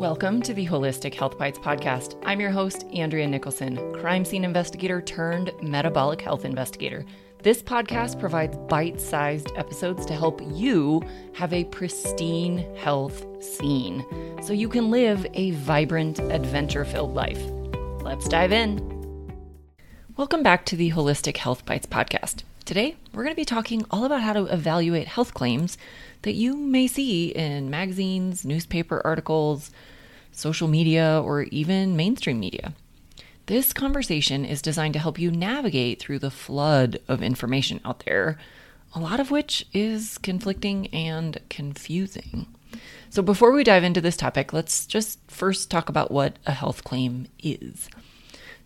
Welcome to the Holistic Health Bites podcast. I'm your host, Andrea Nicholson, crime scene investigator turned metabolic health investigator. This podcast provides bite sized episodes to help you have a pristine health scene so you can live a vibrant, adventure filled life. Let's dive in. Welcome back to the Holistic Health Bites podcast. Today, we're going to be talking all about how to evaluate health claims that you may see in magazines, newspaper articles, social media, or even mainstream media. This conversation is designed to help you navigate through the flood of information out there, a lot of which is conflicting and confusing. So, before we dive into this topic, let's just first talk about what a health claim is.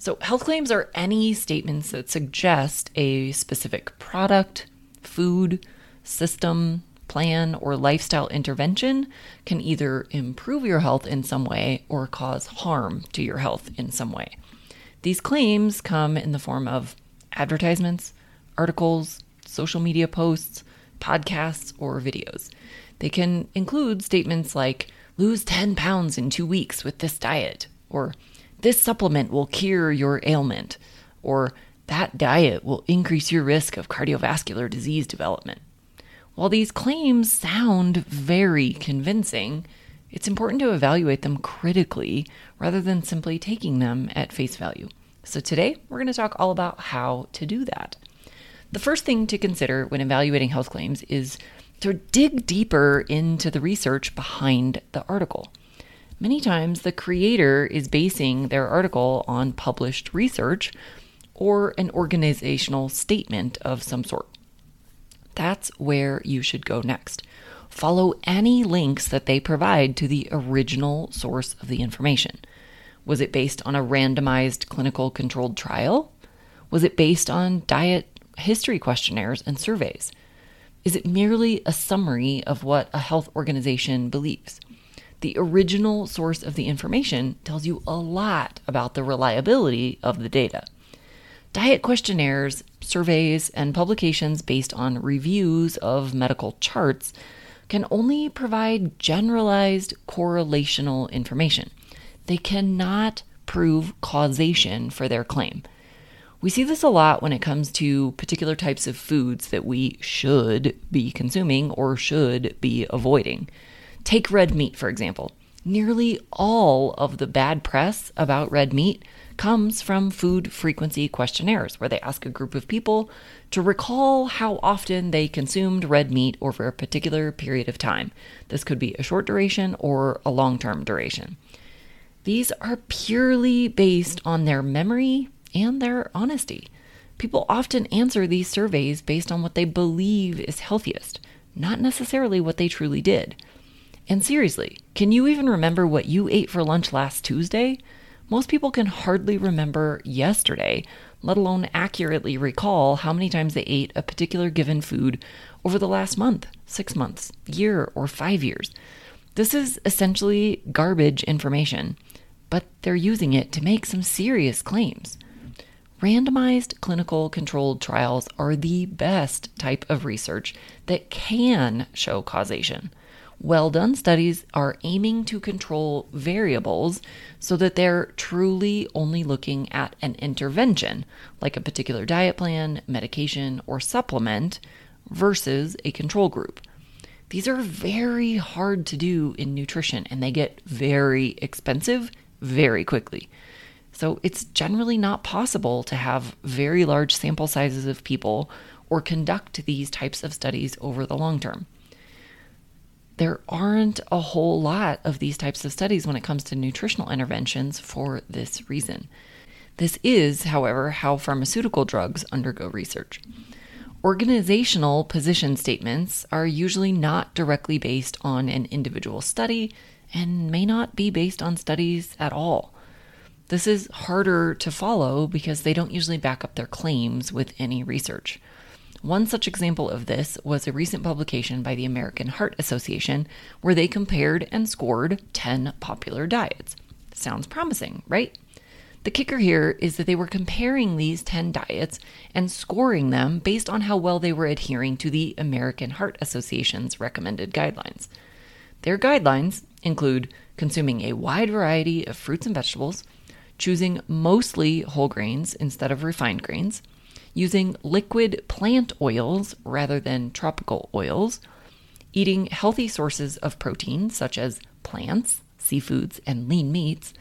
So, health claims are any statements that suggest a specific product, food, system, plan, or lifestyle intervention can either improve your health in some way or cause harm to your health in some way. These claims come in the form of advertisements, articles, social media posts, podcasts, or videos. They can include statements like, lose 10 pounds in two weeks with this diet, or this supplement will cure your ailment, or that diet will increase your risk of cardiovascular disease development. While these claims sound very convincing, it's important to evaluate them critically rather than simply taking them at face value. So, today we're going to talk all about how to do that. The first thing to consider when evaluating health claims is to dig deeper into the research behind the article. Many times, the creator is basing their article on published research or an organizational statement of some sort. That's where you should go next. Follow any links that they provide to the original source of the information. Was it based on a randomized clinical controlled trial? Was it based on diet history questionnaires and surveys? Is it merely a summary of what a health organization believes? The original source of the information tells you a lot about the reliability of the data. Diet questionnaires, surveys, and publications based on reviews of medical charts can only provide generalized correlational information. They cannot prove causation for their claim. We see this a lot when it comes to particular types of foods that we should be consuming or should be avoiding. Take red meat, for example. Nearly all of the bad press about red meat comes from food frequency questionnaires, where they ask a group of people to recall how often they consumed red meat over a particular period of time. This could be a short duration or a long term duration. These are purely based on their memory and their honesty. People often answer these surveys based on what they believe is healthiest, not necessarily what they truly did. And seriously, can you even remember what you ate for lunch last Tuesday? Most people can hardly remember yesterday, let alone accurately recall how many times they ate a particular given food over the last month, six months, year, or five years. This is essentially garbage information, but they're using it to make some serious claims. Randomized clinical controlled trials are the best type of research that can show causation. Well done studies are aiming to control variables so that they're truly only looking at an intervention, like a particular diet plan, medication, or supplement, versus a control group. These are very hard to do in nutrition and they get very expensive very quickly. So it's generally not possible to have very large sample sizes of people or conduct these types of studies over the long term there aren't a whole lot of these types of studies when it comes to nutritional interventions for this reason. This is, however, how pharmaceutical drugs undergo research. Organizational position statements are usually not directly based on an individual study and may not be based on studies at all. This is harder to follow because they don't usually back up their claims with any research. One such example of this was a recent publication by the American Heart Association where they compared and scored 10 popular diets. Sounds promising, right? The kicker here is that they were comparing these 10 diets and scoring them based on how well they were adhering to the American Heart Association's recommended guidelines. Their guidelines include consuming a wide variety of fruits and vegetables, choosing mostly whole grains instead of refined grains, using liquid plant oils rather than tropical oils, eating healthy sources of protein such as plants, seafoods, and lean meats,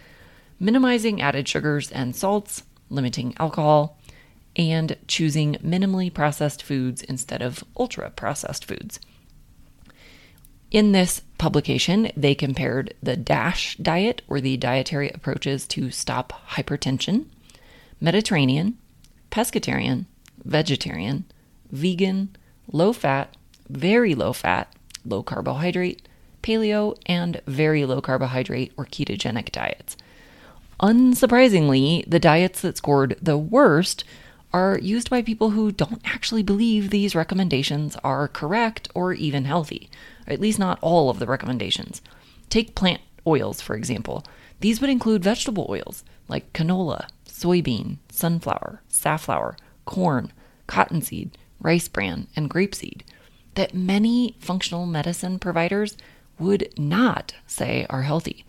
minimizing added sugars and salts, limiting alcohol, and choosing minimally processed foods instead of ultra processed foods. In this publication, they compared the DASH diet, or the dietary approaches to stop hypertension, Mediterranean, pescatarian, vegetarian, vegan, low fat, very low fat, low carbohydrate, paleo, and very low carbohydrate or ketogenic diets. Unsurprisingly, the diets that scored the worst are used by people who don't actually believe these recommendations are correct or even healthy, or at least not all of the recommendations. Take plant oils, for example. These would include vegetable oils like canola, soybean, sunflower, safflower, corn, cottonseed, rice bran, and grapeseed that many functional medicine providers would not say are healthy.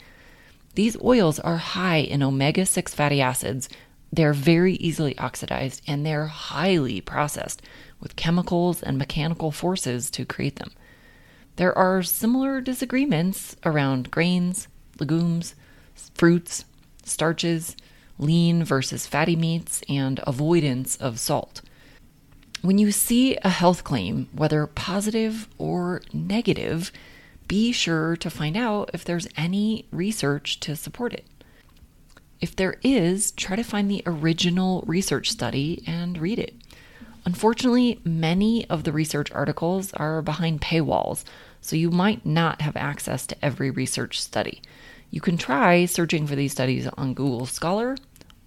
These oils are high in omega 6 fatty acids. They're very easily oxidized and they're highly processed with chemicals and mechanical forces to create them. There are similar disagreements around grains, legumes, fruits, starches, lean versus fatty meats, and avoidance of salt. When you see a health claim, whether positive or negative, be sure to find out if there's any research to support it. If there is, try to find the original research study and read it. Unfortunately, many of the research articles are behind paywalls, so you might not have access to every research study. You can try searching for these studies on Google Scholar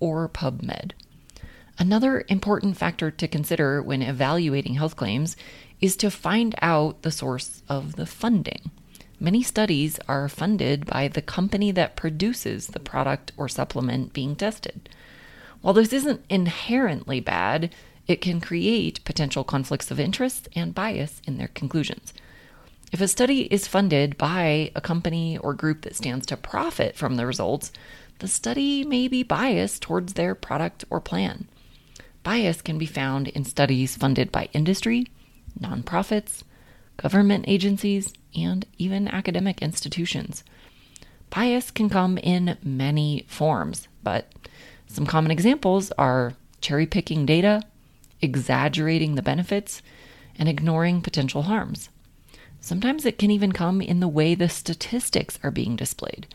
or PubMed. Another important factor to consider when evaluating health claims is to find out the source of the funding. Many studies are funded by the company that produces the product or supplement being tested. While this isn't inherently bad, it can create potential conflicts of interest and bias in their conclusions. If a study is funded by a company or group that stands to profit from the results, the study may be biased towards their product or plan. Bias can be found in studies funded by industry, nonprofits, government agencies, and even academic institutions. Bias can come in many forms, but some common examples are cherry picking data, exaggerating the benefits, and ignoring potential harms. Sometimes it can even come in the way the statistics are being displayed.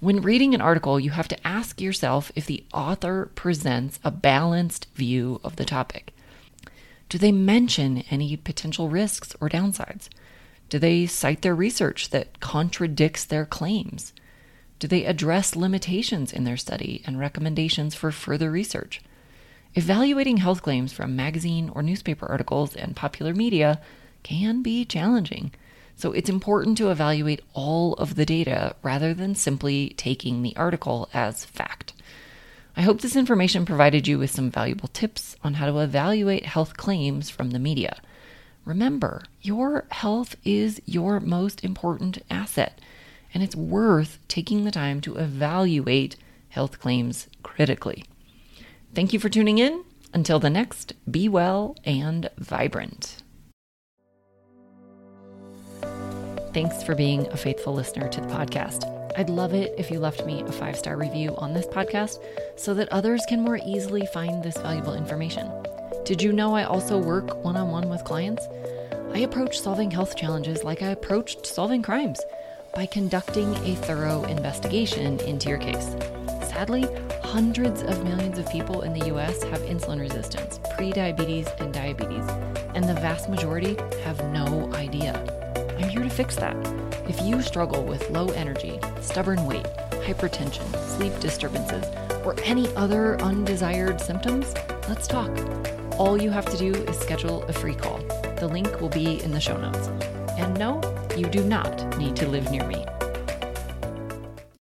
When reading an article, you have to ask yourself if the author presents a balanced view of the topic. Do they mention any potential risks or downsides? Do they cite their research that contradicts their claims? Do they address limitations in their study and recommendations for further research? Evaluating health claims from magazine or newspaper articles and popular media can be challenging. So it's important to evaluate all of the data rather than simply taking the article as fact. I hope this information provided you with some valuable tips on how to evaluate health claims from the media. Remember, your health is your most important asset, and it's worth taking the time to evaluate health claims critically. Thank you for tuning in. Until the next, be well and vibrant. Thanks for being a faithful listener to the podcast. I'd love it if you left me a five star review on this podcast so that others can more easily find this valuable information. Did you know I also work one on one with clients? I approach solving health challenges like I approached solving crimes by conducting a thorough investigation into your case. Sadly, hundreds of millions of people in the US have insulin resistance, prediabetes, and diabetes, and the vast majority have no idea. Here to fix that. If you struggle with low energy, stubborn weight, hypertension, sleep disturbances, or any other undesired symptoms, let's talk. All you have to do is schedule a free call. The link will be in the show notes. And no, you do not need to live near me.